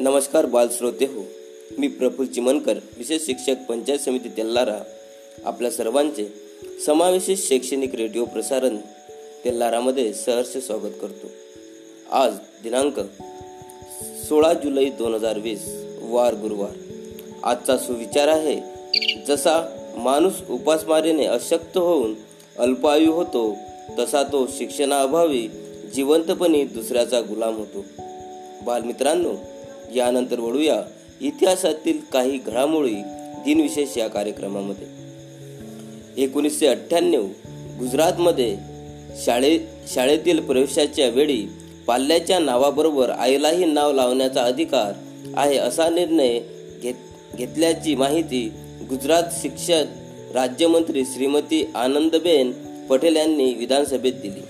नमस्कार बालश्रोते हो मी प्रफुल चिमनकर विशेष शिक्षक पंचायत समिती तेल्लारा आपल्या सर्वांचे समावेशित शैक्षणिक रेडिओ प्रसारण तेल्लारामध्ये सहर्ष स्वागत करतो. आज दिनांक सोळा जुलै दोन हजार वीस वार गुरुवार. आजचा सुविचार आहे जसा माणूस उपासमारीने अशक्त होऊन अल्पायू होतो तसा तो शिक्षणाअभावी जिवंतपणे दुसऱ्याचा गुलाम होतो. बालमित्रांनो यानंतर वळूया इतिहासातील काही घडामोडी दिनविशेष या कार्यक्रमामध्ये. एकोणीसशे अठ्ठ्याण्णव गुजरातमध्ये शाळे शाळेतील प्रवेशाच्या वेळी पाल्याच्या नावाबरोबर आईलाही नाव लावण्याचा अधिकार आहे असा निर्णय घेत घेतल्याची माहिती गुजरात शिक्षण राज्यमंत्री श्रीमती आनंदबेन पटेल यांनी विधानसभेत दिली.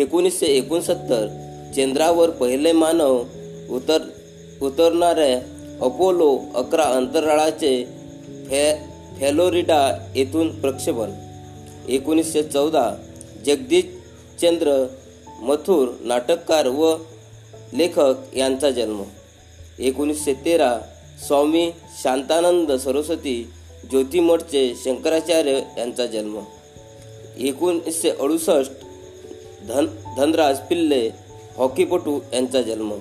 एकोणीसशे एकोणसत्तर चंद्रावर पहिले मानव उतर उतरणाऱ्या अपोलो अकरा अंतराळाचे फे फॅलोरिडा येथून प्रक्षेपण. एकोणीसशे चौदा जगदीश चंद्र मथुर नाटककार व लेखक यांचा जन्म. एकोणीसशे तेरा स्वामी शांतानंद सरस्वती ज्योतिमठचे शंकराचार्य यांचा जन्म. एकोणीसशे अडुसष्ट धन धनराज पिल्ले हॉकीपटू यांचा जन्म.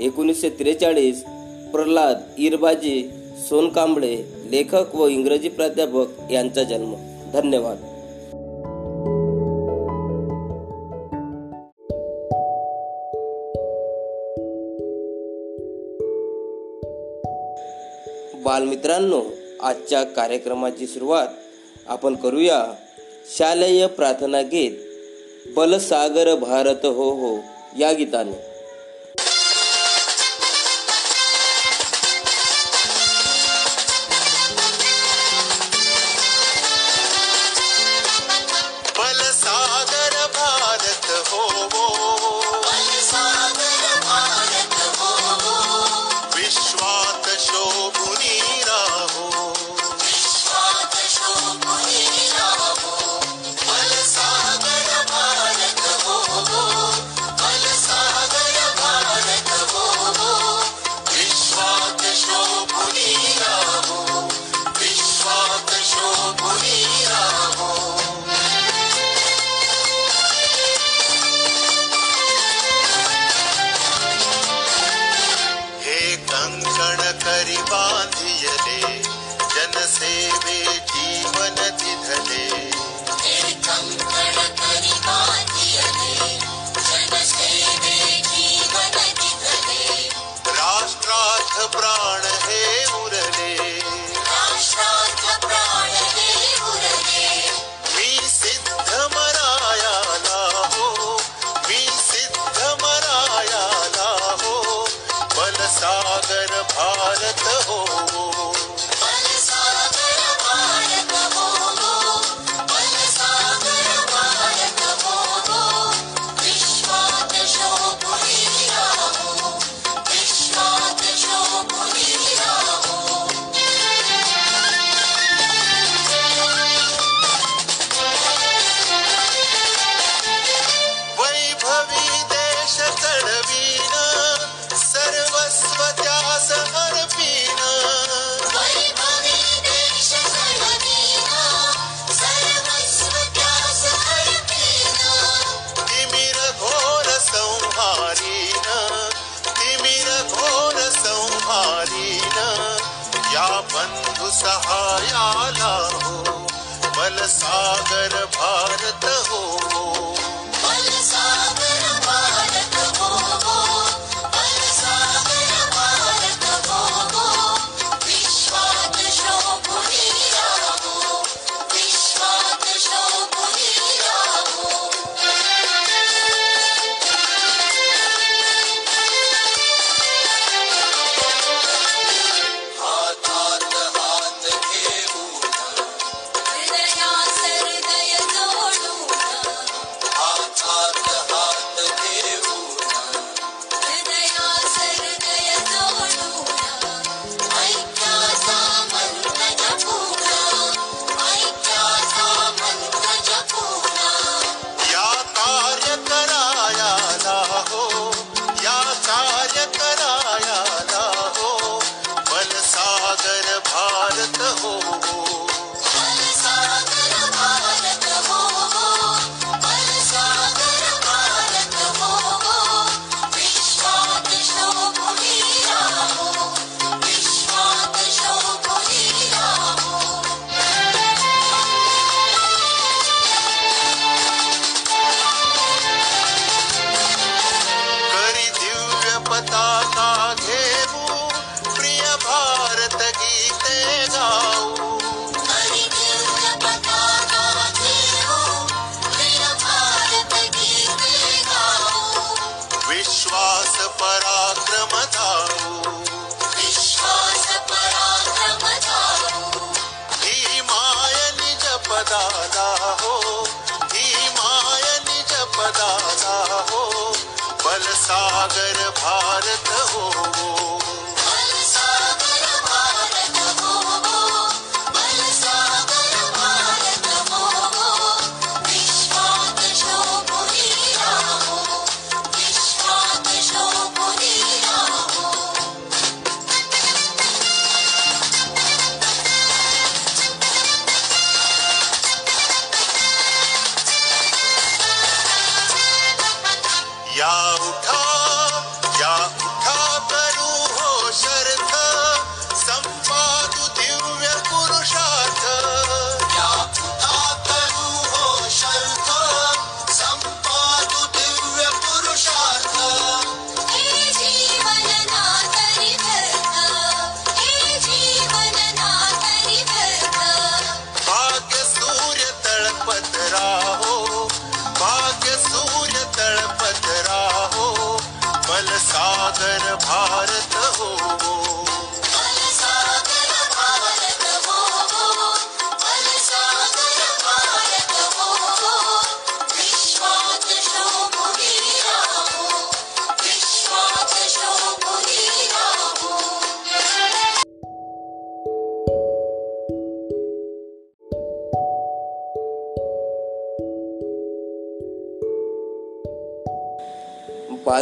एकोणीसशे त्रेचाळीस प्रल्हाद इरबाजी सोनकांबळे लेखक व इंग्रजी प्राध्यापक यांचा जन्म. धन्यवाद. बालमित्रांनो आजच्या कार्यक्रमाची सुरुवात आपण करूया. शालेय प्रार्थना गीत बलसागर भारत हो हो. या गीताने सागर भारत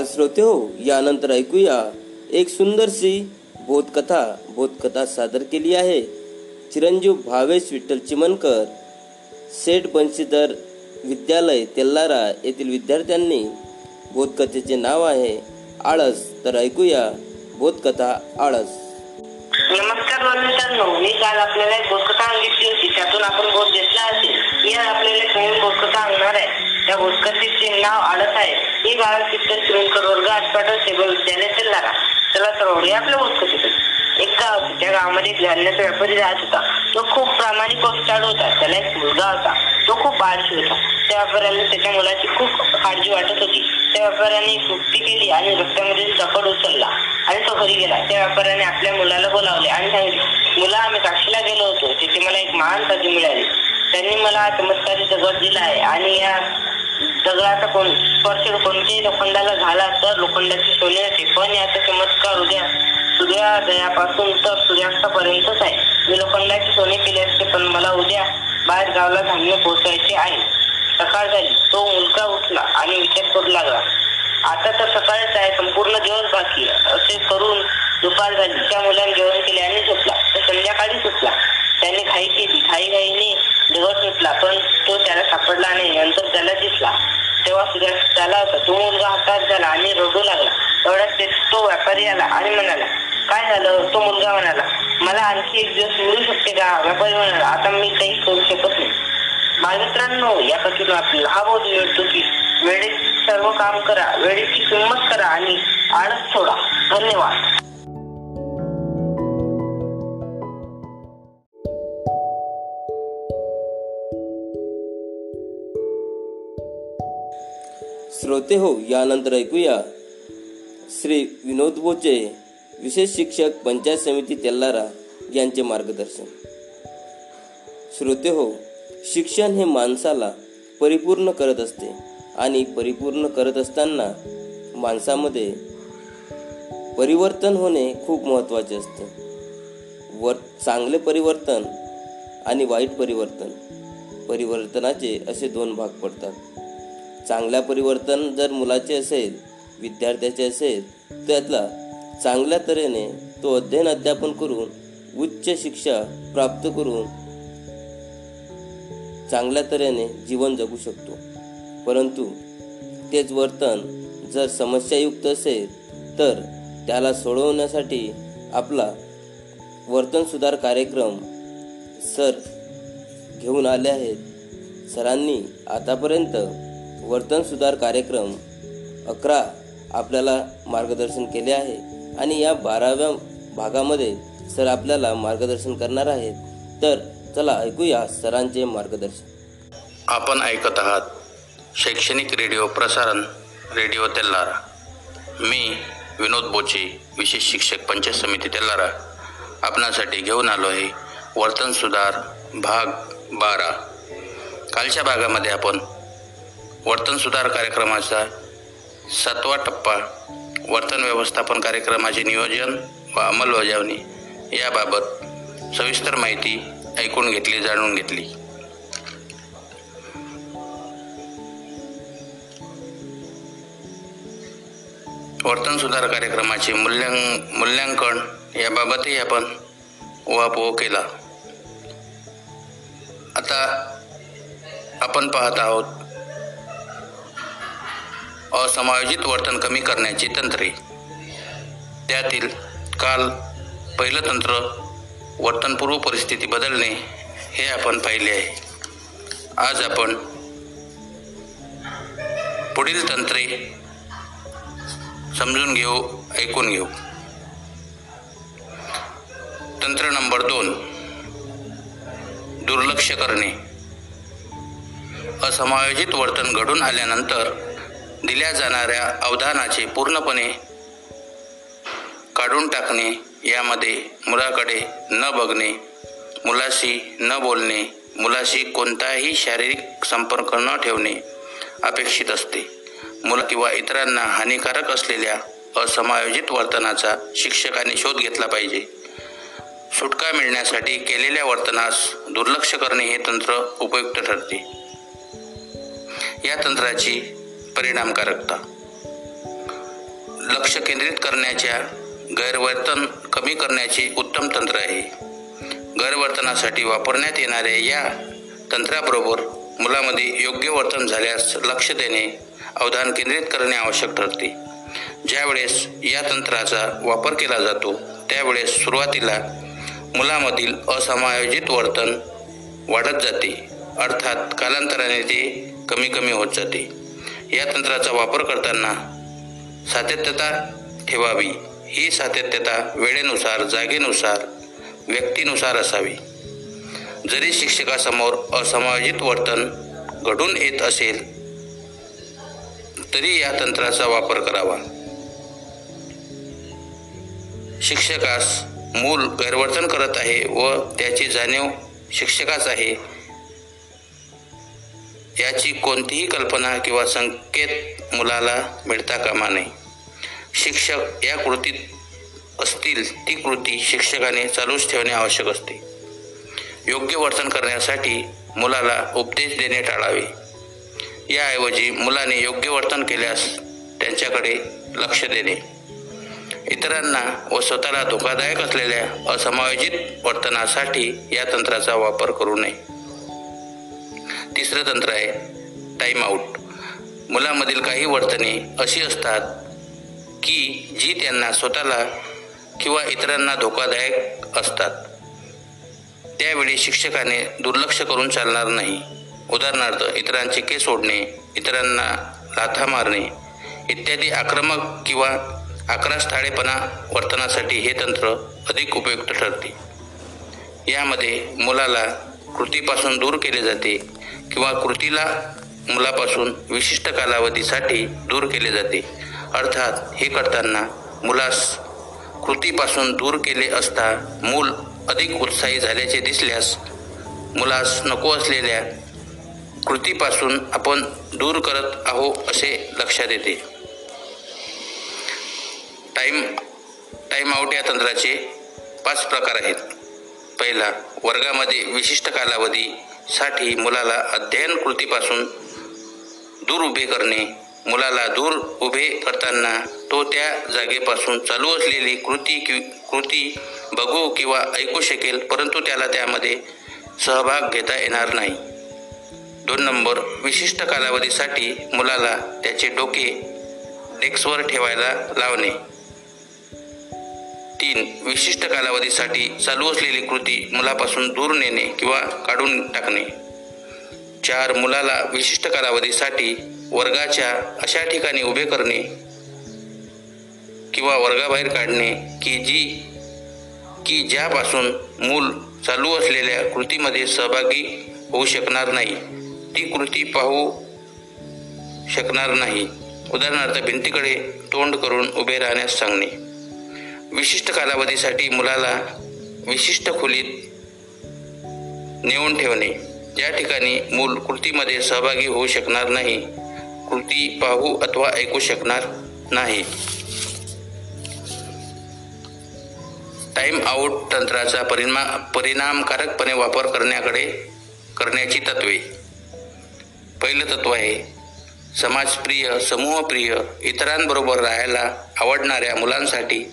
बालश्रोते हो यानंतर ऐकूया एक सुंदरशी बोधकथा बोधकथा सादर केली आहे. चिरंजीव भावेश विठ्ठल चिमनकर सेठ बंशीधर विद्यालय तेल्लारा येथील विद्यार्थ्यांनी बोधकथेचे नाव आहे आळस. तर ऐकूया बोधकथा आळस. नमस्कार मित्रांनो मी काल आपल्याला एक बोधकथा सांगितली होती. त्यातून आपण बोध घेतला असेल मी आपल्याला एक नवीन बोधकथा आणणार आहे. त्या बोधकथेचे नाव आळस आहे. ही बाळ शिक्षण चिरंकर वर्ग आठपाटण सेवा विद्यालय तेल्लारा त्याला तर वळूया आपल्या बोधकथेकडे एक गाव होते त्या गावामध्ये एक धान्याचा व्यापारी राहत होता. तो खूप प्रामाणिक व होता. त्याला एक मुलगा होता. तो खूप बाळशी होता. त्या व्यापाऱ्याला त्याच्या मुलाची खूप काळजी वाटत होती. त्या व्यापाऱ्याने सुट्टी केली आणि रस्त्यामध्ये चपड उचलला आणि तो घरी गेला. त्या व्यापाऱ्याने आपल्या मुलाला बोलावले आणि सांगितले मुला आम्ही काशीला गेलो होतो. तिथे मला एक महान साधी मिळाली. त्यांनी मला चमत्कारी जगत दिला आहे आणि या दगडाचा कोण? स्पर्श कोणत्याही लोखंडाला झाला तर लोखंडाची सोने येते पण याचा चमत्कार उद्या सूर्योदयापासून तर सूर्यास्तापर्यंतच आहे. मी लोखंडाची सोने केले असते पण मला उद्या बाहेर गावला धान्य पोहोचायचे आहे. सकाळ झाली. तो मुलगा उठला आणि विचार करू लागला. आता तर सकाळच आहे. संपूर्ण दिवस बाकी असे करून दुपार झाली. त्या मुलाने जेवण केले आणि झोपला. तर संध्याकाळी सुटला त्याने घाई केली घाई घाईने दिवस सुटला पण तो त्याला सापडला नाही. नंतर त्याला दिसला. तेव्हा सुद्धा झाला होता. तो मुलगा हातात झाला आणि रडू लागला. एवढ्यात ते- तो व्यापारी आला आणि म्हणाला काय झालं? तो मुलगा म्हणाला मला आणखी एक दिवस मिळू शकते का? व्यापारी म्हणाला आता मी काही करू शकत नाही. बालमित्रांनो या कथेतून आपल्याला हा बोध मिळतो की वेळेत सर्व काम करा वेळेची किंमत करा आणि आळस सोडा. धन्यवाद. श्रोते हो यानंतर ऐकूया. श्री विनोद बोचे विशेष शिक्षक पंचायत समिती तेल्लारा यांचे मार्गदर्शन. श्रोते हो शिक्षण हे माणसाला परिपूर्ण करत असते आणि परिपूर्ण करत असताना माणसामध्ये परिवर्तन होणे खूप महत्त्वाचे असते. वर चांगले परिवर्तन आणि वाईट परिवर्तन. परिवर्तनाचे असे दोन भाग पडतात. चांगल्या परिवर्तन जर मुलाचे असेल विद्यार्थ्याचे असेल त्यातला चांगल्या तऱ्हेने तो अध्ययन अध्यापन करून उच्च शिक्षा प्राप्त करून चांगल्या तऱ्हेने जीवन जगू शकतो. परंतु तेच वर्तन जर समस्यायुक्त असेल तर त्याला सोडवण्यासाठी आपला वर्तन सुधार कार्यक्रम सर घेऊन आले आहेत. सरांनी आतापर्यंत वर्तन सुधार कार्यक्रम अकरा आपल्याला मार्गदर्शन केले आहे. आणि या बाराव्या भागामध्ये सर आपल्याला मार्गदर्शन करणार आहेत. तर चला ऐकूया सरांचे मार्गदर्शन. आपण ऐकत आहात शैक्षणिक रेडिओ प्रसारण रेडिओ तेल्लारा मी विनोद बोचे विशेष शिक्षक पंचायत समिती तेल्लारा आपणासाठी घेऊन आलो आहे वर्तन सुधार भाग बारा. कालच्या भागामध्ये आपण वर्तन सुधार कार्यक्रमाचा सातवा टप्पा वर्तन व्यवस्थापन कार्यक्रमाचे नियोजन व अंमलबजावणी याबाबत सविस्तर माहिती ऐकून घेतली जाणून घेतली. वर्तन सुधार कार्यक्रमाचे मूल्यांक मूल्यांकन याबाबतही आपण उहापोह केला. आता आपण पाहत आहोत असमायोजित वर्तन कमी करण्याची तंत्रे. त्यातील काल पहिलं तंत्र वर्तनपूर्व परिस्थिती बदलणे हे आपण पाहिले आहे. आज आपण पुढील तंत्रे समजून घेऊ ऐकून घेऊ. तंत्र नंबर दोन दुर्लक्ष करणे. असमायोजित वर्तन घडून आल्यानंतर दिल्या जाणाऱ्या अवधानाचे पूर्णपणे काढून टाकणे यामध्ये मुलाकडे न बघणे मुलाशी न बोलणे मुलाशी कोणताही शारीरिक संपर्क न ठेवणे अपेक्षित असते. मुलं किंवा इतरांना हानिकारक असलेल्या असमायोजित वर्तनाचा शिक्षकाने शोध घेतला पाहिजे. सुटका मिळण्यासाठी केलेल्या वर्तनास दुर्लक्ष करणे हे तंत्र उपयुक्त ठरते. या तंत्राची परिणामकारकता. लक्ष केंद्रित करण्याच्या गैरवर्तन कमी करण्याचे उत्तम तंत्र आहे. गैरवर्तनासाठी वापरण्यात येणाऱ्या या तंत्राबरोबर मुलामध्ये योग्य वर्तन झाल्यास लक्ष देणे अवधान केंद्रित करणे आवश्यक ठरते. ज्यावेळेस या तंत्राचा वापर केला जातो त्यावेळेस सुरुवातीला मुलामधील असमायोजित वर्तन वाढत जाते. अर्थात कालांतराने ते कमी कमी होत जाते. या तंत्राचा वापर करताना सातत्यता ठेवावी. ही सातत्यता वेळेनुसार जागेनुसार व्यक्तीनुसार असावी. जरी शिक्षकासमोर असमायोजित वर्तन घडून येत असेल तरी या तंत्राचा वापर करावा. शिक्षकास मूल गैरवर्तन करत आहे व त्याची जाणीव शिक्षकास आहे याची कोणतीही कल्पना किंवा संकेत मुलाला मिळता कामा नये. शिक्षक या कृतीत असतील ती कृती शिक्षकाने चालूच ठेवणे आवश्यक असते. योग्य वर्तन करण्यासाठी मुलाला उपदेश देणे टाळावे. याऐवजी मुलाने योग्य वर्तन केल्यास त्यांच्याकडे लक्ष देणे. इतरांना व स्वतःला धोकादायक असलेल्या असमायोजित वर्तनासाठी या तंत्राचा वापर करू नये. तिसरं तंत्र आहे टाईम आऊट मुलामधील काही वर्तने अशी असतात की जी त्यांना स्वतःला किंवा इतरांना धोकादायक असतात. त्यावेळी शिक्षकाने दुर्लक्ष करून चालणार नाही. उदाहरणार्थ इतरांचे केस ओढणे इतरांना लाथा मारणे इत्यादी आक्रमक किंवा आक्रास्थाळेपणा वर्तनासाठी हे तंत्र अधिक उपयुक्त ठरते. यामध्ये मुलाला कृतीपासून दूर केले जाते किंवा कृतीला मुलापासून विशिष्ट कालावधीसाठी दूर केले जाते. अर्थात हे करताना मुलास कृतीपासून दूर केले असता मूल अधिक उत्साही झाल्याचे दिसल्यास मुलास नको असलेल्या कृतीपासून आपण दूर करत आहो असे लक्षात येते. टाईम टाईम आऊट या तंत्राचे पाच प्रकार आहेत. पहिला वर्गामध्ये विशिष्ट कालावधीसाठी मुलाला अध्ययन कृतीपासून दूर उभे करणे मुलाला दूर उभे करताना तो त्या जागेपासून चालू असलेली कृती कि कृती बघू किंवा ऐकू शकेल परंतु त्याला त्यामध्ये सहभाग घेता येणार नाही. दोन नंबर विशिष्ट कालावधीसाठी मुलाला त्याचे डोके डेस्कवर ठेवायला लावणे. तीन विशिष्ट कालावधीसाठी चालू असलेली कृती मुलापासून दूर नेणे किंवा काढून टाकणे. चार मुलाला विशिष्ट कालावधीसाठी वर्गाच्या अशा ठिकाणी उभे करणे किंवा वर्गाबाहेर काढणे की जी की ज्यापासून मूल चालू असलेल्या कृतीमध्ये सहभागी होऊ शकणार नाही. ती कृती पाहू शकणार नाही. उदाहरणार्थ भिंतीकडे तोंड करून उभे राहण्यास सांगणे. विशिष्ट कालावधीसाठी मुलाला विशिष्ट खोलीत नेऊन ठेवणे. ज्या ठिकाणी मूल कृतीमध्ये सहभागी होऊ शकणार नाही. कृती पाहू अथवा ऐकू शकणार नाही. टाईम आउट तंत्राचा परिमा परिणामकारकपणे वापर करण्याकडे करण्याची तत्वे. पहिलं तत्व आहे समाजप्रिय समूहप्रिय इतरांबरोबर राहायला आवडणाऱ्या मुलांसाठी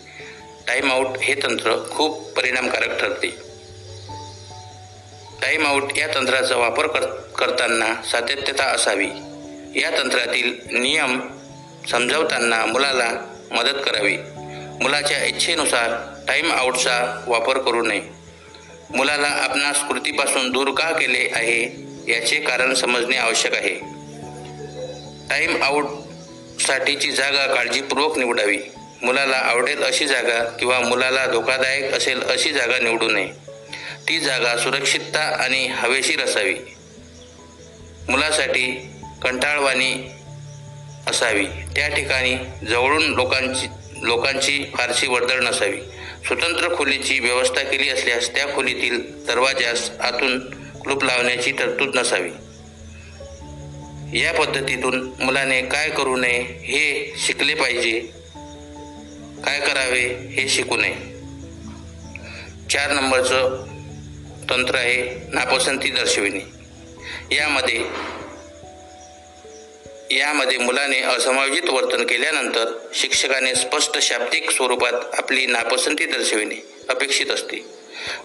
टाईम आउट हे तंत्र खूप परिणामकारक ठरते. टाईम आउट या तंत्राचा वापर कर करताना सातत्यता असावी. या तंत्रातील नियम समजावताना मुलाला मदत करावी. मुलाच्या इच्छेनुसार टाईम आउटचा वापर करू नये. मुलाला आपणास कृतीपासून दूर का केले आहे याचे कारण समजणे आवश्यक आहे. टाईम आउटसाठीची जागा काळजीपूर्वक निवडावी. मुलाला आवडेल अशी जागा किंवा मुलाला धोकादायक असेल अशी जागा निवडू नये. ती जागा सुरक्षितता आणि हवेशीर असावी. मुलासाठी कंटाळवाणी असावी. त्या ठिकाणी जवळून लोकांची लोकांची फारशी वर्दळ नसावी. स्वतंत्र खोलीची व्यवस्था केली असल्यास त्या खोलीतील दरवाजास आतून कुलूप लावण्याची तरतूद नसावी. या पद्धतीतून मुलाने काय करू नये हे शिकले पाहिजे. काय करावे हे शिकू नये. चार नंबरचं तंत्र आहे नापसंती दर्शविणे. यामध्ये यामध्ये मुलाने असमायोजित वर्तन केल्यानंतर शिक्षकाने स्पष्ट शाब्दिक स्वरूपात आपली नापसंती दर्शविणे अपेक्षित असते.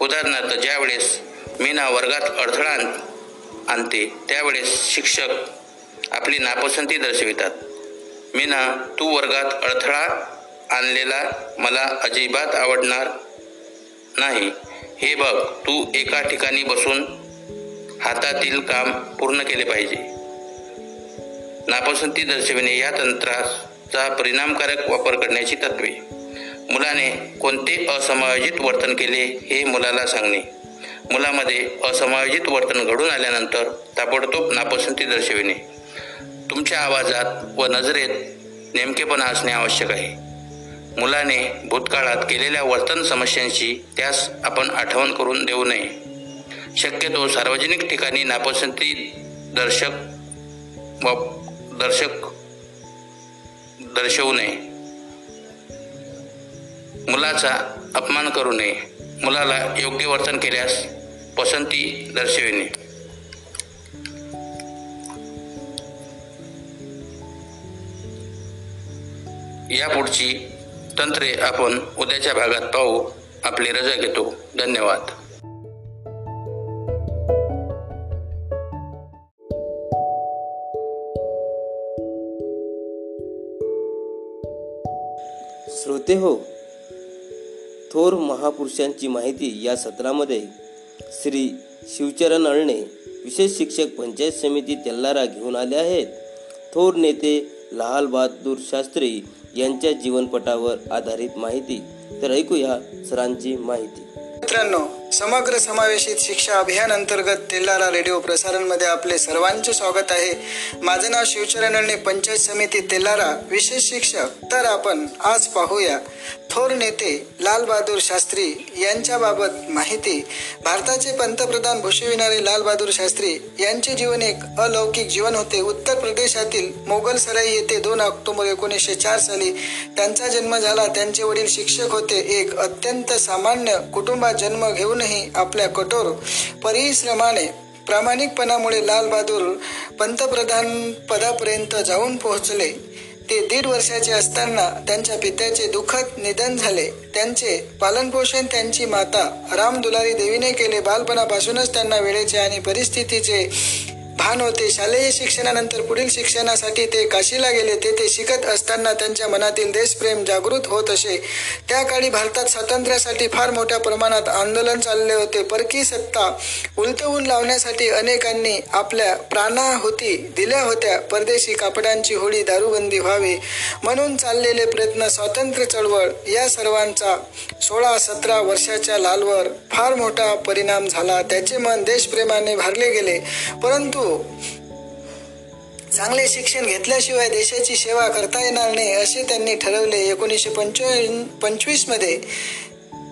उदाहरणार्थ ज्यावेळेस मीना वर्गात अडथळा आण- आणते त्यावेळेस शिक्षक आपली नापसंती दर्शवितात. मीना तू वर्गात अडथळा आणलेला मला अजिबात आवडणार नाही. हे बघ तू एका ठिकाणी बसून हातातील काम पूर्ण केले पाहिजे. नापसंती दर्शविणे या तंत्राचा परिणामकारक वापर करण्याची तत्वे. मुलाने कोणते असमायोजित वर्तन केले हे मुलाला सांगणे. मुलामध्ये असमायोजित वर्तन घडून आल्यानंतर ताबडतोब नापसंती दर्शविणे. तुमच्या आवाजात व नजरेत नेमकेपणा असणे आवश्यक आहे. मुलाने भूतकाळात केलेल्या वर्तन समस्यांची त्यास आपण आठवण करून देऊ नये. शक्यतो सार्वजनिक ठिकाणी नापसंती दर्शक व दर्शक दर्शवू नये. मुलाचा अपमान करू नये. मुलाला योग्य वर्तन केल्यास पसंती दर्शविणे. यापुढची तंत्रे आपण उद्याच्या भागात पाहू. आपली रजा घेतो धन्यवाद. श्रोते हो थोर महापुरुषांची माहिती या सत्रामध्ये श्री शिवचरण अळणे विशेष शिक्षक पंचायत समिती तेल्लारा घेऊन आले आहेत. थोर नेते लाल बहादूर शास्त्री यांच्या जीवनपटावर आधारित माहिती. तर ऐकूया सरांची माहिती. मित्रांनो समग्र समावेशित शिक्षा अभियान अंतर्गत तेल्लारा रेडिओ प्रसारणमध्ये आपले सर्वांचे स्वागत आहे. माझे नाव शिवचरण पंचायत समिती तेल्लारा विशेष शिक्षक. तर आपण आज पाहूया. थोर नेते लालबहादूर शास्त्री यांच्याबाबत माहिती. भारताचे पंतप्रधान भूषविणारे लालबहादूर शास्त्री यांचे जीवन एक अलौकिक जीवन होते. उत्तर प्रदेशातील मोगल सराई येथे दोन ऑक्टोबर एकोणीसशे चार साली त्यांचा जन्म झाला. त्यांचे वडील शिक्षक होते. एक अत्यंत सामान्य कुटुंबात जन्म घेऊन असूनही आपल्या कठोर परिश्रमाने प्रामाणिकपणामुळे लालबहादूर पंतप्रधान पदापर्यंत जाऊन पोहोचले. ते दीड वर्षाचे असताना त्यांच्या पित्याचे दुःखद निधन झाले. त्यांचे पालनपोषण त्यांची माता राम दुलारी देवीने केले. बालपणापासूनच त्यांना वेळेचे आणि परिस्थितीचे भान होते. शालेय शिक्षणानंतर पुढील शिक्षणासाठी ते काशीला गेले. तेथे शिकत असताना त्यांच्या मनातील देशप्रेम जागृत होत असे. त्या काळी भारतात स्वातंत्र्यासाठी फार मोठ्या प्रमाणात आंदोलन चालले होते. परकी सत्ता उलटवून लावण्यासाठी अनेकांनी आपल्या प्राणाहुती दिल्या होत्या. परदेशी कापडांची होळी दारूबंदी व्हावी म्हणून चाललेले प्रयत्न स्वातंत्र्य चळवळ या सर्वांचा सोळा सतरा वर्षाच्या लालवर फार मोठा परिणाम झाला. त्याचे मन देशप्रेमाने भारले गेले. परंतु चांगले शिक्षण घेतल्याशिवाय देशाची सेवा करता येणार नाही असे त्यांनी ठरवले. एकोणीसशे पंचवीसमध्ये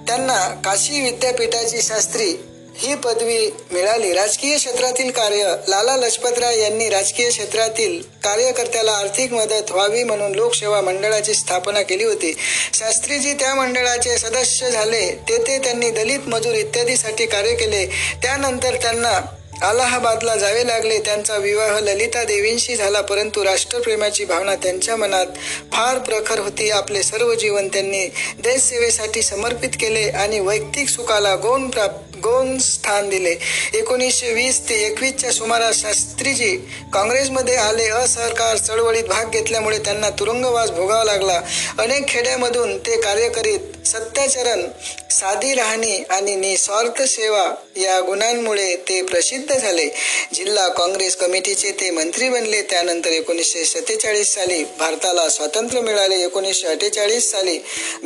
त्यांना काशी विद्यापीठाची शास्त्री ही पदवी मिळाली. राजकीय क्षेत्रातील कार्य लाला लजपतराय यांनी राजकीय क्षेत्रातील कार्यकर्त्याला आर्थिक मदत व्हावी म्हणून लोकसेवा मंडळाची स्थापना केली होती. शास्त्रीजी त्या मंडळाचे सदस्य झाले तेथे त्यांनी दलित मजूर इत्यादीसाठी कार्य केले. त्यानंतर त्यांना अलाहाबादला जावे लागले. त्यांचा विवाह ललिता देवींशी झाला परंतु राष्ट्रप्रेमाची भावना त्यांच्या मनात फार प्रखर होती. आपले सर्व जीवन त्यांनी देशसेवेसाठी समर्पित केले आणि वैयक्तिक सुखाला गौण प्राप्त गौण स्थान दिले. एकोणीसशे वीस ते एकवीसच्या सुमारास शास्त्रीजी काँग्रेसमध्ये आले. असहकार चळवळीत भाग घेतल्यामुळे त्यांना तुरुंगवास भोगावा लागला. अनेक खेड्यामधून ते कार्य करीत सत्याचरण साधी राहणी आणि निस्वार्थ सेवा या गुणांमुळे ते प्रसिद्ध झाले. जिल्हा काँग्रेस कमिटीचे ते मंत्री बनले. त्यानंतर एकोणीसशे सत्तेचाळीस साली भारताला स्वातंत्र्य मिळाले. एकोणीसशे अठ्ठेचाळीस साली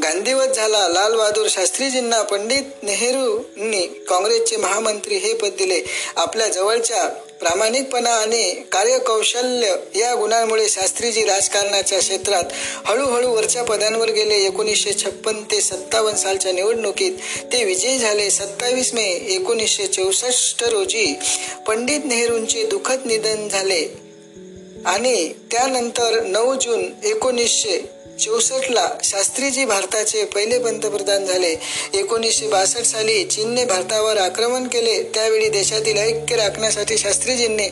गांधीवत झाला. लाल बहादूर शास्त्रीजींना पंडित नेहरूंनी काँग्रेसचे महामंत्री हे पद दिले. आपल्या जवळच्या प्रामाणिकपणा आणि कार्यकौशल्य या गुणांमुळे शास्त्रीजी राजकारणाच्या क्षेत्रात हळूहळू वरच्या पदांवर गेले. एकोणीसशे छप्पन ते सत्तावन्न सालच्या निवडणुकीत ते विजयी झाले. सत्तावीस मे एकोणीसशे चौसष्ट रोजी पंडित नेहरूंचे दुःखद निधन झाले. आणि त्यानंतर नऊ जून एकोणीसशे चौसष्टला शास्त्रीजी भारताचे पहिले पंतप्रधान झाले. एकोणीसशे बासष्ट साली चीनने भारतावर आक्रमण केले. त्यावेळी देशातील ऐक्य राखण्यासाठी शास्त्रीजींनी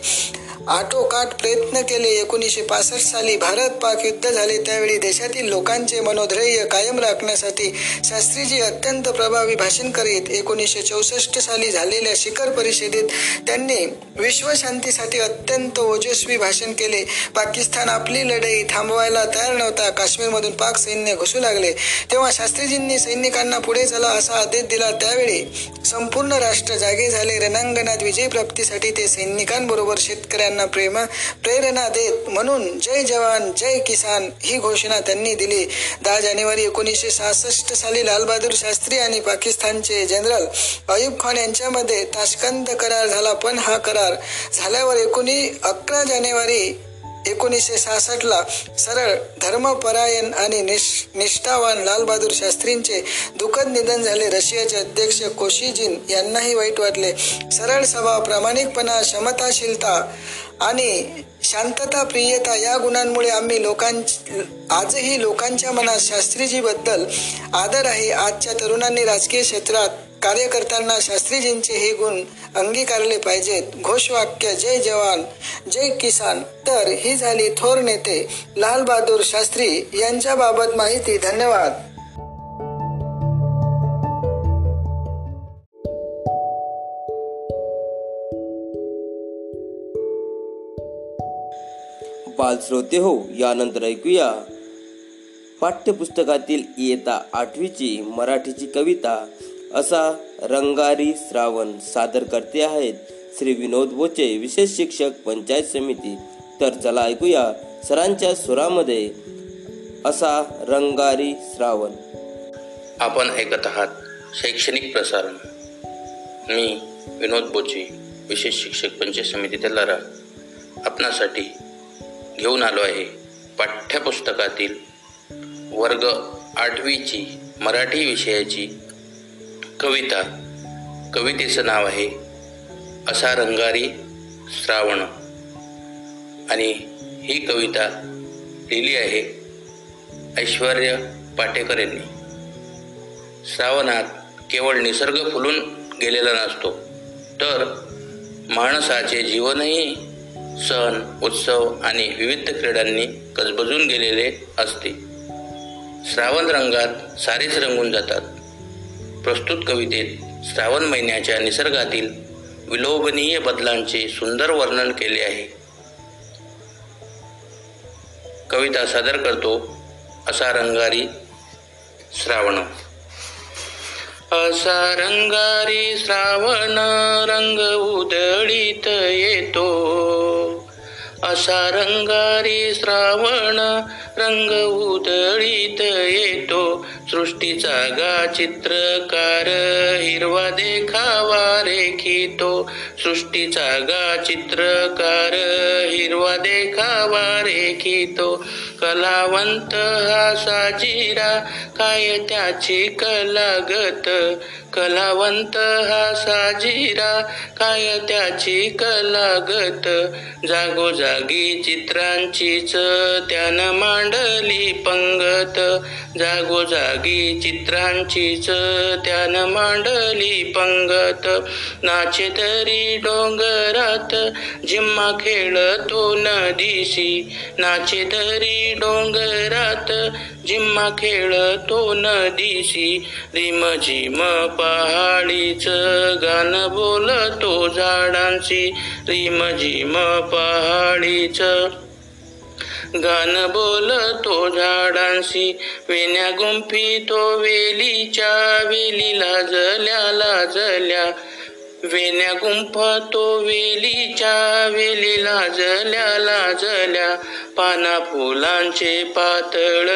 आटोकाट प्रयत्न केले. एकोणीसशे पासष्ट साली भारत पाक युद्ध झाले. त्यावेळी देशातील लोकांचे मनोधैर्य कायम राखण्यासाठी शास्त्रीजी अत्यंत प्रभावी भाषण करीत एकोणीसशे चौसष्ट साली झालेल्या शिखर परिषदेत त्यांनी विश्वशांतीसाठी अत्यंत ओजस्वी भाषण केले. पाकिस्तान आपली लढाई थांबवायला तयार नव्हता. काश्मीरमधून पाक सैन्य घुसू लागले. तेव्हा शास्त्रीजींनी सैनिकांना पुढे चला असा आदेश दिला. त्यावेळी संपूर्ण राष्ट्र जागे झाले. रणांगणात विजय प्राप्तीसाठी ते सैनिकांबरोबर शेतकऱ्यांना प्रेमा प्रेरणा देत म्हणून जय जवान जय किसान ही घोषणा त्यांनी दिली. दहा जानेवारी एकोणीसशे सहासष्ट साली लालबहादूर शास्त्री आणि पाकिस्तानचे जनरल अयुब खान यांच्यामध्ये ताशकंद करार झाला. पण हा करार झाल्यावर एकोणी अकरा जानेवारी एकोणीसशे सहासष्टला सरळ धर्मपरायण आणि निष निष्ठावान लालबहादूर शास्त्रींचे दुःखद निधन झाले. रशियाचे अध्यक्ष कोशीजिन यांनाही वाईट वाटले. सरळ स्वभाव प्रामाणिकपणा क्षमताशीलता आणि शांतता प्रियता या गुणांमुळे आम्ही लोकां आजही लोकांच्या मनात शास्त्रीजीबद्दल आदर आहे. आजच्या तरुणांनी राजकीय क्षेत्रात कार्य करताना शास्त्रीजींचे हे गुण अंगीकारले पाहिजेत. घोषवाक्य जय जवान जय किसान. तर ही झाली थोर नेते लाल बहादूर शास्त्री यांच्याबाबत माहिती. धन्यवाद. बालश्रोते हो यानंतर ऐकूया. पाठ्यपुस्तकातील इयता आठवीची मराठीची कविता असा रंगारी श्रावण सादर करते आहेत श्री विनोद बोचे विशेष शिक्षक पंचायत समिती. तर चला ऐकूया सरांच्या सुरामध्ये असा रंगारी श्रावण. आपण ऐकत आहात शैक्षणिक प्रसारण. मी विनोद बोचे विशेष शिक्षक पंचायत समिती तेलारा. आपणासाठी घेऊन आलो आहे. पाठ्यपुस्तकातील वर्ग आठवीची मराठी विषयाची कविता. कवितेचं नाव आहे असा रंगारी श्रावण. आणि ही कविता लिहिली आहे ऐश्वर्य पाटेकर यांनी. श्रावणात केवळ निसर्ग फुलून गेलेला नसतो तर माणसाचे जीवनही सण उत्सव आणि विविध क्रीडांनी गजबजून गेलेले असते. श्रावण रंगात सारेच रंगून जातात. प्रस्तुत कवितेत श्रावण महिन्याच्या निसर्गातील विलोभनीय बदलांचे सुंदर वर्णन केले आहे. कविता सादर करतो असा रंगारी श्रावण. असा रंगारी श्रावण रंग उधळीत येतो. असा रंगारी श्रावण रंग उधळीत येतो. सृष्टीचा गा चित्रकार हिरवा देखावा रेखितो. सृष्टीचा गा चित्रकार हिरवा देखावा रेखितो. कलावंत हा साजिरा काय त्याची कलागत? कलावंत हा साजिरा काय त्याची कलागत? जागोजागी चित्रांचीच त्यानं मांडली पंगत. जागोजागी चित्रांचीच त्यानं मांडली पंगत. नाचे तरी डोंगरात जिम्मा खेळतो नदीशी. नाचे तरी डोंगरात जिम्मा खेळतो नदीशी. रिम झिम पहाडीच गाणं बोलतो झाडांशी. रिम झिम पहाडीच गाणं बोलतो झाडांशी. वेण्या गुंफी तो वेलीच्या वेली लाजल्या लाजल्या. वेण्या गुंफतो वेलीच्या वेली लाजल्या लाजल्या. पाना फुलांचे पातळ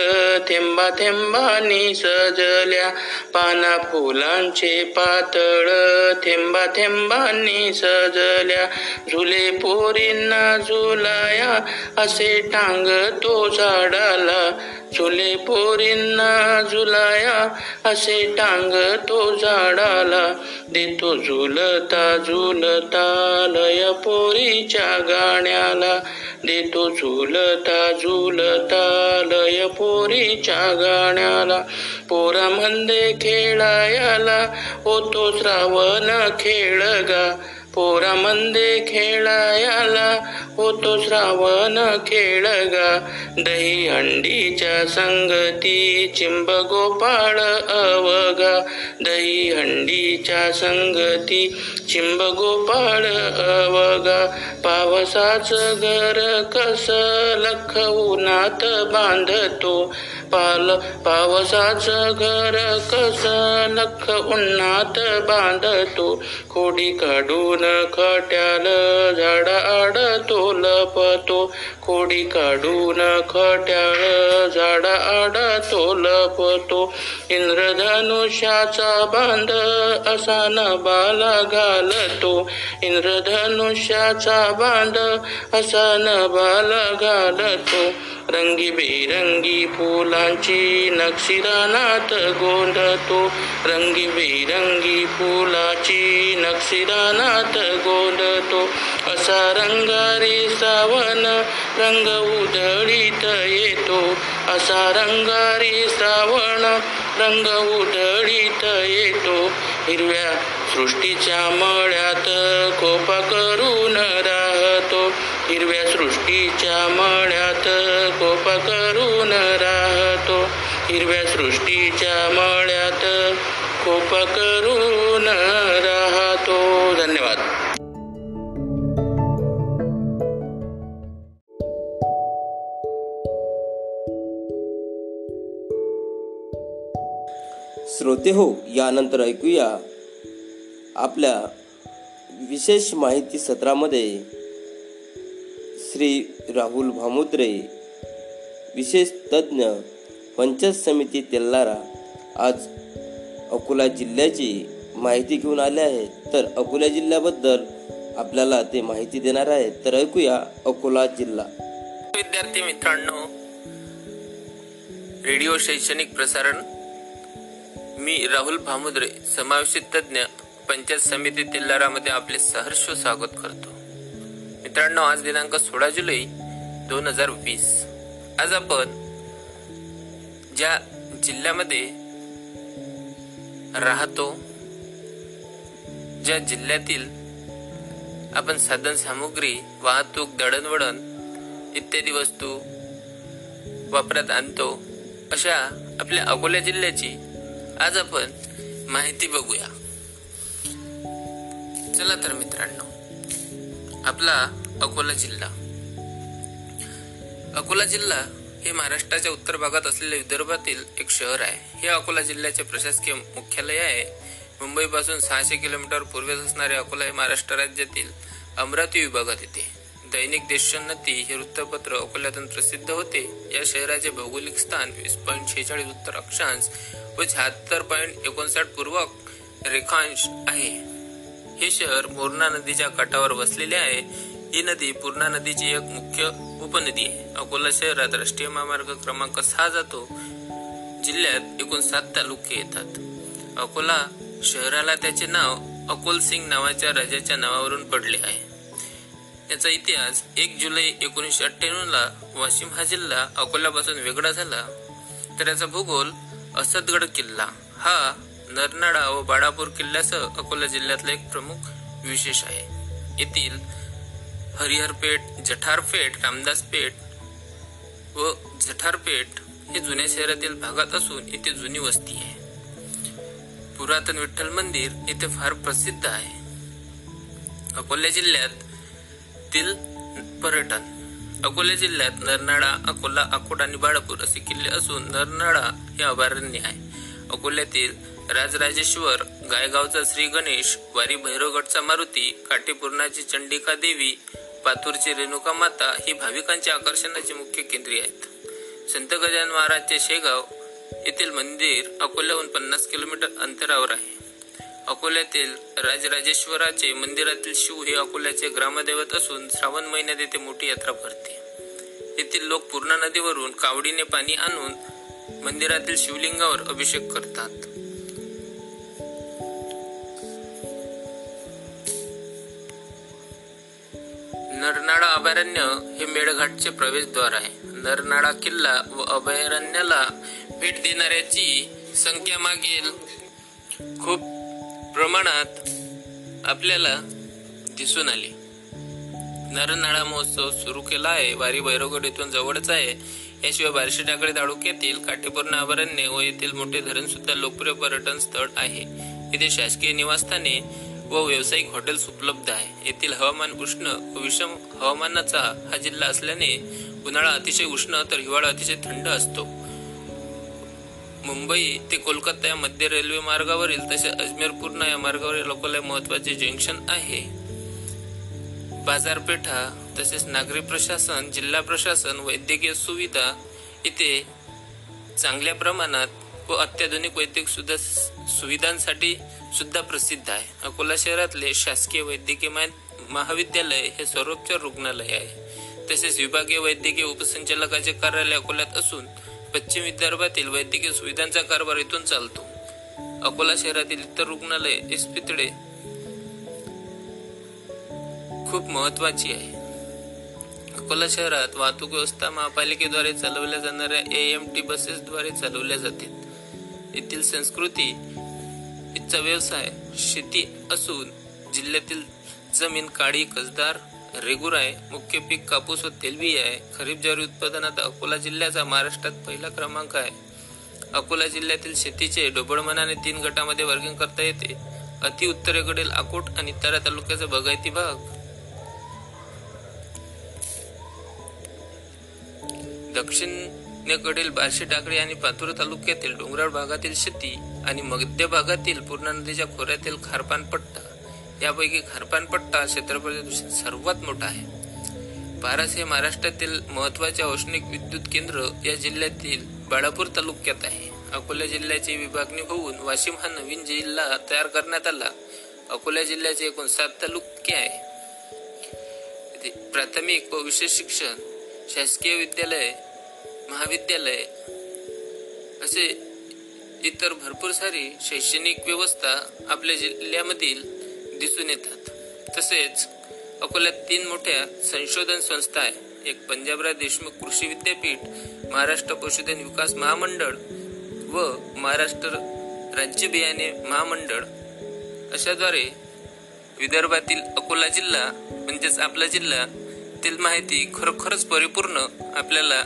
थेंबा थेंबानी सजल्या. पाना फुलांचे पातळ थेंबा थेंबानी सजल्या. झुले पोरींना झुलाया असे टांग तो झाडाला. चुले पोरींना झुलाया असे टांग तो झाडाला. देतो झुलता झुलता लय पोरीच्या गाण्याला. देतो झुलता झुलता लय पोरीच्या गाण्याला. पोरा म्हणते खेळायाला होतो श्रावण खेळगा. गा पोरा मंदे होतो श्रावण खेळ गा दही हंडीच्या संगती चिंब गोपाळ अवगा. दही हंडीच्या संगती चिंब गोपाळ अवगा. पावसाच घर कस लख उन्हात बांधतो. पाल पावसाच घर कस नख उन्हात बांधतो. खोडी काढून खट्याल झाडा आडतो लपतो. खोडी काढून खट्याळ झाडा आडतो लपतो. इंद्रधनुष्याचा बांध असा न बाला घालतो. इंद्रधनुष्याचा बांध असा न बाला घालतो. रंगीबेरंगी फुलांची नक्षीरानात गोंधतो. रंगीबेरंगी फुलाची नक्षीरानात गोंधतो. असा रंगारी सावन रंग उधळीत येतो. असा रंगारी श्रावण रंग उधळीत येतो. हिरव्या सृष्टीच्या मळ्यात कोपा करून राहतो. हिरव्या सृष्टीच्या मळ्यात कोपा करून राहतो. हिरव्या सृष्टीच्या मळ्यात कोपा करून राहतो. धन्यवाद. श्रोते हो यानंतर ऐकूया आपल्या विशेष माहिती सत्रामध्ये श्री राहुल भामुद्रे विशेष तज्ज्ञ पंचायत समिती तेल्लारा आज अकोला जिल्ह्याची माहिती घेऊन आले आहेत. तर अकोला जिल्ह्याबद्दल आपल्याला ते माहिती देणार आहेत. तर ऐकूया अकोला जिल्हा. विद्यार्थी मित्रांनो रेडिओ शैक्षणिक प्रसारण मी राहुल भामुद्रे समावेशित तज्ज्ञ पंचायत समिती तेल्लारामध्ये आपले सहर्ष स्वागत करतो. मित्रांनो आज दिनांक सोळा जुलै दोन हजार वीस. आज आपण ज्या जिल्ह्यामध्ये राहतो ज्या जिल्ह्यातील आपण साधन सामुग्री वाहतूक दळणवळण इत्यादी वस्तू वापरात आणतो अशा आपल्या अकोला जिल्ह्याची आज आपण माहिती बघूया. चला तर मित्रांनो आपला अकोला जिल्हा. अकोला जिल्हा हे महाराष्ट्राच्या उत्तर भागात असलेल्या विदर्भातील एक शहर आहे. हे अकोला जिल्ह्याचे प्रशासकीय मुख्यालय आहे. मुंबईपासून सहाशे किलोमीटर पूर्वेस असणारे अकोला हे महाराष्ट्र राज्यातील अमरावती विभागात येते. दैनिक देशोन्नती हे वृत्तपत्र अकोल्यातून प्रसिद्ध होते. या शहराचे भौगोलिक स्थान वीस पॉईंट शेहेचाळीस उत्तर अक्षांश व शहात्तर पॉईंट एकोणसाठ पूर्वक रेखांश आहे. हे शहर मोरणा नदीच्या काठावर वसलेले आहे. ही नदी पूर्णा नदीची एक मुख्य उपनदी आहे. अकोला शहरात राष्ट्रीय महामार्ग क्रमांक सहा जातो. जिल्ह्यात एकूण सात तालुके येतात. अकोला शहराला त्याचे नाव अकोल सिंग नावाच्या राजाच्या नावावरून पडले आहे. याचा इतिहास एक जुलै एकोणीसशे अठ्ठ्याण्णव ला वाशिम हा जिल्हा अकोल्यापासून वेगळा झाला. तर याचा भूगोल असदगड किल्ला हा नरनाळा व बाळापूर किल्ल्यासह अकोला जिल्ह्यातला एक प्रमुख विशेष आहे. येथील हरिहरपेठ जठारपेठ रामदासपेठ व जठारपेठ हे जुन्या शहरातील भागात असून इथे जुनी वस्ती आहे. पुरातन विठ्ठल मंदिर इथे फार प्रसिद्ध आहे. अकोला जिल्ह्यातील पर्यटन. अकोला जिल्ह्यात नरनाळा अकोला अकोट आणि बाळापूर असे किल्ले असून नरनाळा हे अभयारण्य आहे. अकोल्यातील राजराजेश्वर गायगावचा श्री गणेश वारी भैरवगडचा मारुती काठीपूर्णाची चंडिका देवी पातूरची रेणुका माता ही भाविकांच्या आकर्षणाची मुख्य केंद्रे आहेत. संत गजानन महाराजचे शेगाव येथील मंदिर अकोल्याहून पन्नास किलोमीटर अंतरावर आहे. अकोल्यातील राजराजेश्वराचे मंदिरातील शिव हे अकोल्याचे ग्रामदैवत असून श्रावण महिन्यात येथे मोठी यात्रा भरते. येथील लोक पूर्णा नदीवरून कावडीने पाणी आणून मंदिरातील शिवलिंगावर अभिषेक करतात. नरनाळा अभयारण्य हे मेळघाटचे प्रवेशद्वार आहे. नरनाळा किल्ला व अभयारण्याला भेट देणाऱ्याची संख्या मागील खूप प्रमाणात आपल्याला दिसून आली. नरनाळा महोत्सव सुरू केला आहे. वारी भैरवगड इथून जवळच आहे. याशिवाय बार्शी टाकळी तालुक्यातील काटेपूर्ण अभयारण्य व येथील मोठे धरण सुद्धा लोकप्रिय पर्यटन स्थळ आहे. इथे शासकीय निवासस्थाने व व्यावसायिक हॉटेल्स उपलब्ध आहे. येथील हवामान उष्ण व विषम हवामानाचा हा जिल्हा असल्याने उन्हाळा अतिशय उष्ण तर हिवाळा अतिशय थंड असतो. मुंबई ते कोलकाता या मध्य रेल्वे मार्गावरील तसेच अजमेर पूर्णा या मार्गावरील अकोला महत्त्वाचे जंक्शन आहे. बाजारपेठा तसेच नागरी प्रशासन जिल्हा प्रशासन वैद्यकीय सुविधा इथे चांगल्या प्रमाणात व अत्याधुनिक वैद्यक सुद्धा सुविधांसाठी सुद्धा प्रसिद्ध आहे. अकोला शहरातले शासकीय वैद्यकीय महाविद्यालय हे सर्वोच्च रुग्णालय आहे. तसेच विभागीय वैद्यकीय उपसंचालकाचे कार्यालय अकोल्यात असून पश्चिम विदर्भातील वैद्यकीय सुविधांचा कारभार इथून चालतो. अकोला शहरातील इतर रुग्णालय इस्पितळे खूप महत्वाची आहे. अकोला शहरात वाहतूक व्यवस्था महापालिकेद्वारे चालवल्या जाणाऱ्या ए एम टी बसेसद्वारे चालवल्या जातात. येथील संस्कृती इथचा व्यवसाय शेती असून जिल्ह्यातील जमीन काळी कसदार रेगुर आहे मुख्य पीक कापूस व तेलबी आहे. खरीप ज्वारी उत्पादनात अकोला जिल्ह्याचा महाराष्ट्रात पहिला क्रमांक आहे. अकोला जिल्ह्यातील शेतीचे ढोबळमनाने तीन गटामध्ये वर्गीकरण करता येते. अति उत्तरेकडील अकोट आणि तरा तालुक्याचा बागायती भाग. दक्षिण दक्षिणेकडील बार्शी टाकळी आणि पातूर तालुक्यातील डोंगराळ भागातील शेती आणि मध्य भागातील पूर्णा नदीच्या खोऱ्यातील खारपान पट्टा. यापैकी खारपान पट्टा क्षेत्रफळ सर्वात मोठा आहे. पारस हे महाराष्ट्रातील महत्त्वाचे औष्णिक विद्युत केंद्र या जिल्ह्यातील बाळापूर तालुक्यात आहे. अकोला जिल्ह्याची विभागणी होऊन वाशिम हा नवीन जिल्हा तयार करण्यात आला. अकोला जिल्ह्याचे एकूण सात तालुके आहे. प्राथमिक व विशेष शिक्षण शासकीय विद्यालय महाविद्यालय असे इतर भरपूर सारी शैक्षणिक व्यवस्था आपल्या जिल्ह्यामधील दिसून येतात. तसेच अकोल्यात तीन मोठ्या संशोधन संस्था आहे. एक पंजाबराव देशमुख कृषी विद्यापीठ महाराष्ट्र पशुधन विकास महामंडळ व महाराष्ट्र राज्य बियाणे महामंडळ. अशाद्वारे विदर्भातील अकोला जिल्हा म्हणजेच आपला जिल्हा तील माहिती खरोखरच परिपूर्ण आपल्याला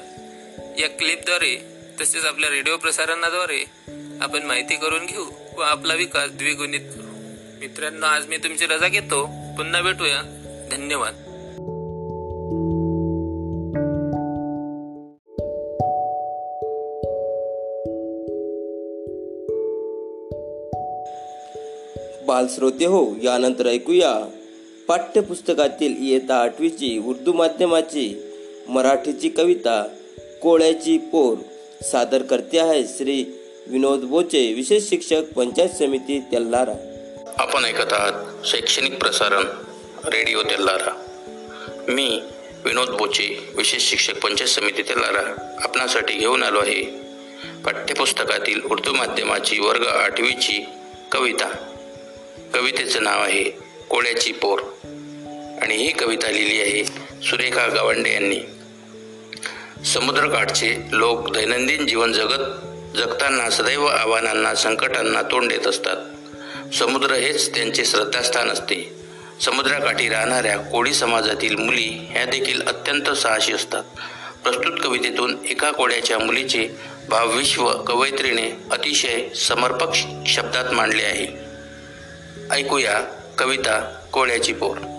या क्लिपद्वारे तसेच आपल्या रेडिओ प्रसारणाद्वारे आपण माहिती करून घेऊ व आपला विकास द्विगुणित करू. मित्रांनो आज मी तुमची रजा घेतो. पुन्हा भेटूया. धन्यवाद. बालश्रोते हो यानंतर ऐकूया. पाठ्यपुस्तकातील इयत्ता आठवीची उर्दू माध्यमाची मराठीची कविता. कोळ्याची पोर सादर करते आहे श्री विनोद बोचे विशेष शिक्षक पंचायत समिती तेल्लारा आपण ऐकत आहात शैक्षणिक प्रसारण रेडिओ तेल्लारा मी विनोद बोचे विशेष शिक्षक पंचायत समिती तेल्लारा आपणासाठी घेऊन आलो आहे पाठ्यपुस्तकातील उर्दू माध्यमाची वर्ग आठवीची कविता. कवितेचं नाव आहे कोळ्याची पोर. आणि ही कविता लिहिली आहे सुरेखा गावंडे यांनी. समुद्रकाठचे लोक दैनंदिन जीवन जगत जगताना सदैव आव्हानांना संकटांना तोंड देत असतात. समुद्र हेच त्यांचे श्रद्धास्थान असते. समुद्राकाठी राहणाऱ्या कोळी समाजातील मुली ह्या देखील अत्यंत साहसी असतात. प्रस्तुत कवितेतून एका कोळ्याच्या मुलीचे भावविश्व कवयित्रीने अतिशय समर्पक शब्दात मांडले आहे. ऐकूया कविता कोळ्याची पोर.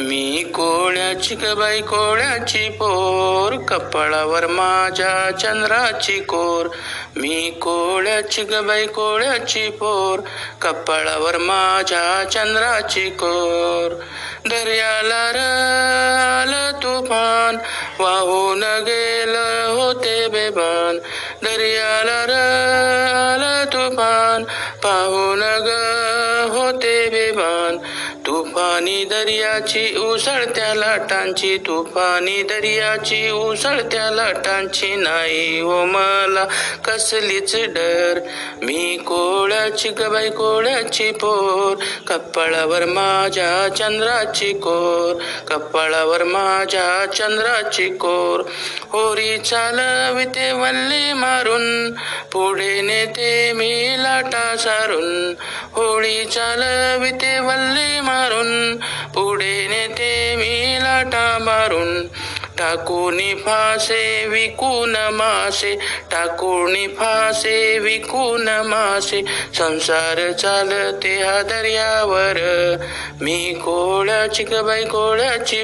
मी कोळ्याची ग बाई कोळ्याची पोर कपाळावर माझ्या चंद्राची कोर. मी कोळ्याची ग बाई कोळ्याची पोर कपाळावर माझ्या चंद्राची कोर. दर्याला राल तुफान वाहून गेलं होते बेबान दर्याला राल तुफान पाहून ग होते बेबान तुफानी दर्याची उसळत्या लाटांची तुफानी दर्याची उसळत्या लाटांची नाही ओ मला कसलीच डर. मी कोळ्याची गबाई कोळ्याची पोर कपाळावर माझ्या चंद्राची कोर कपाळावर माझ्या चंद्राची कोर. होरी चालविते वल्ले मारून पुढे नेते मी लाटा सारून. होळी चालविते वल्ले मारून. पुढे नेते मी लाटा मारून. टाकूनी फासे विकून मासे टाकूनी फासे विकून मासे. संसार चालते हा दर्यावर. मी कोळाची ग बाई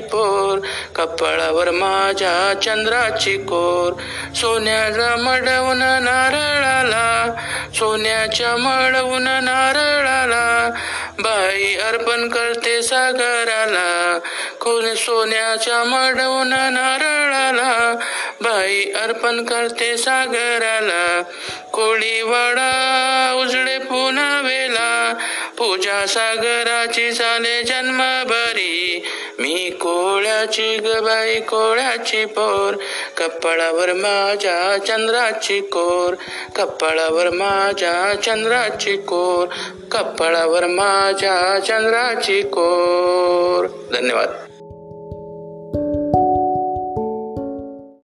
पोर. कपाळावर माझ्या चंद्राची कोर. सोन्याचा मडवून नारळाला सोन्याच्या मडवून नारळाला. बाई अर्पण करते सागराला. कोण सोन्याच्या मडवून नारळाला बाई अर्पण करते सागराला. कोळीवाडा उजळे पुन्हा वेला पूजा सागराची चाले जन्मभरी. मी कोळ्याची ग बाई कोळ्याची पोर. कपाळावर माझ्या चंद्राची कोर. कपाळावर माझ्या चंद्राची कोर. कपाळावर माझ्या चंद्राची कोर. धन्यवाद.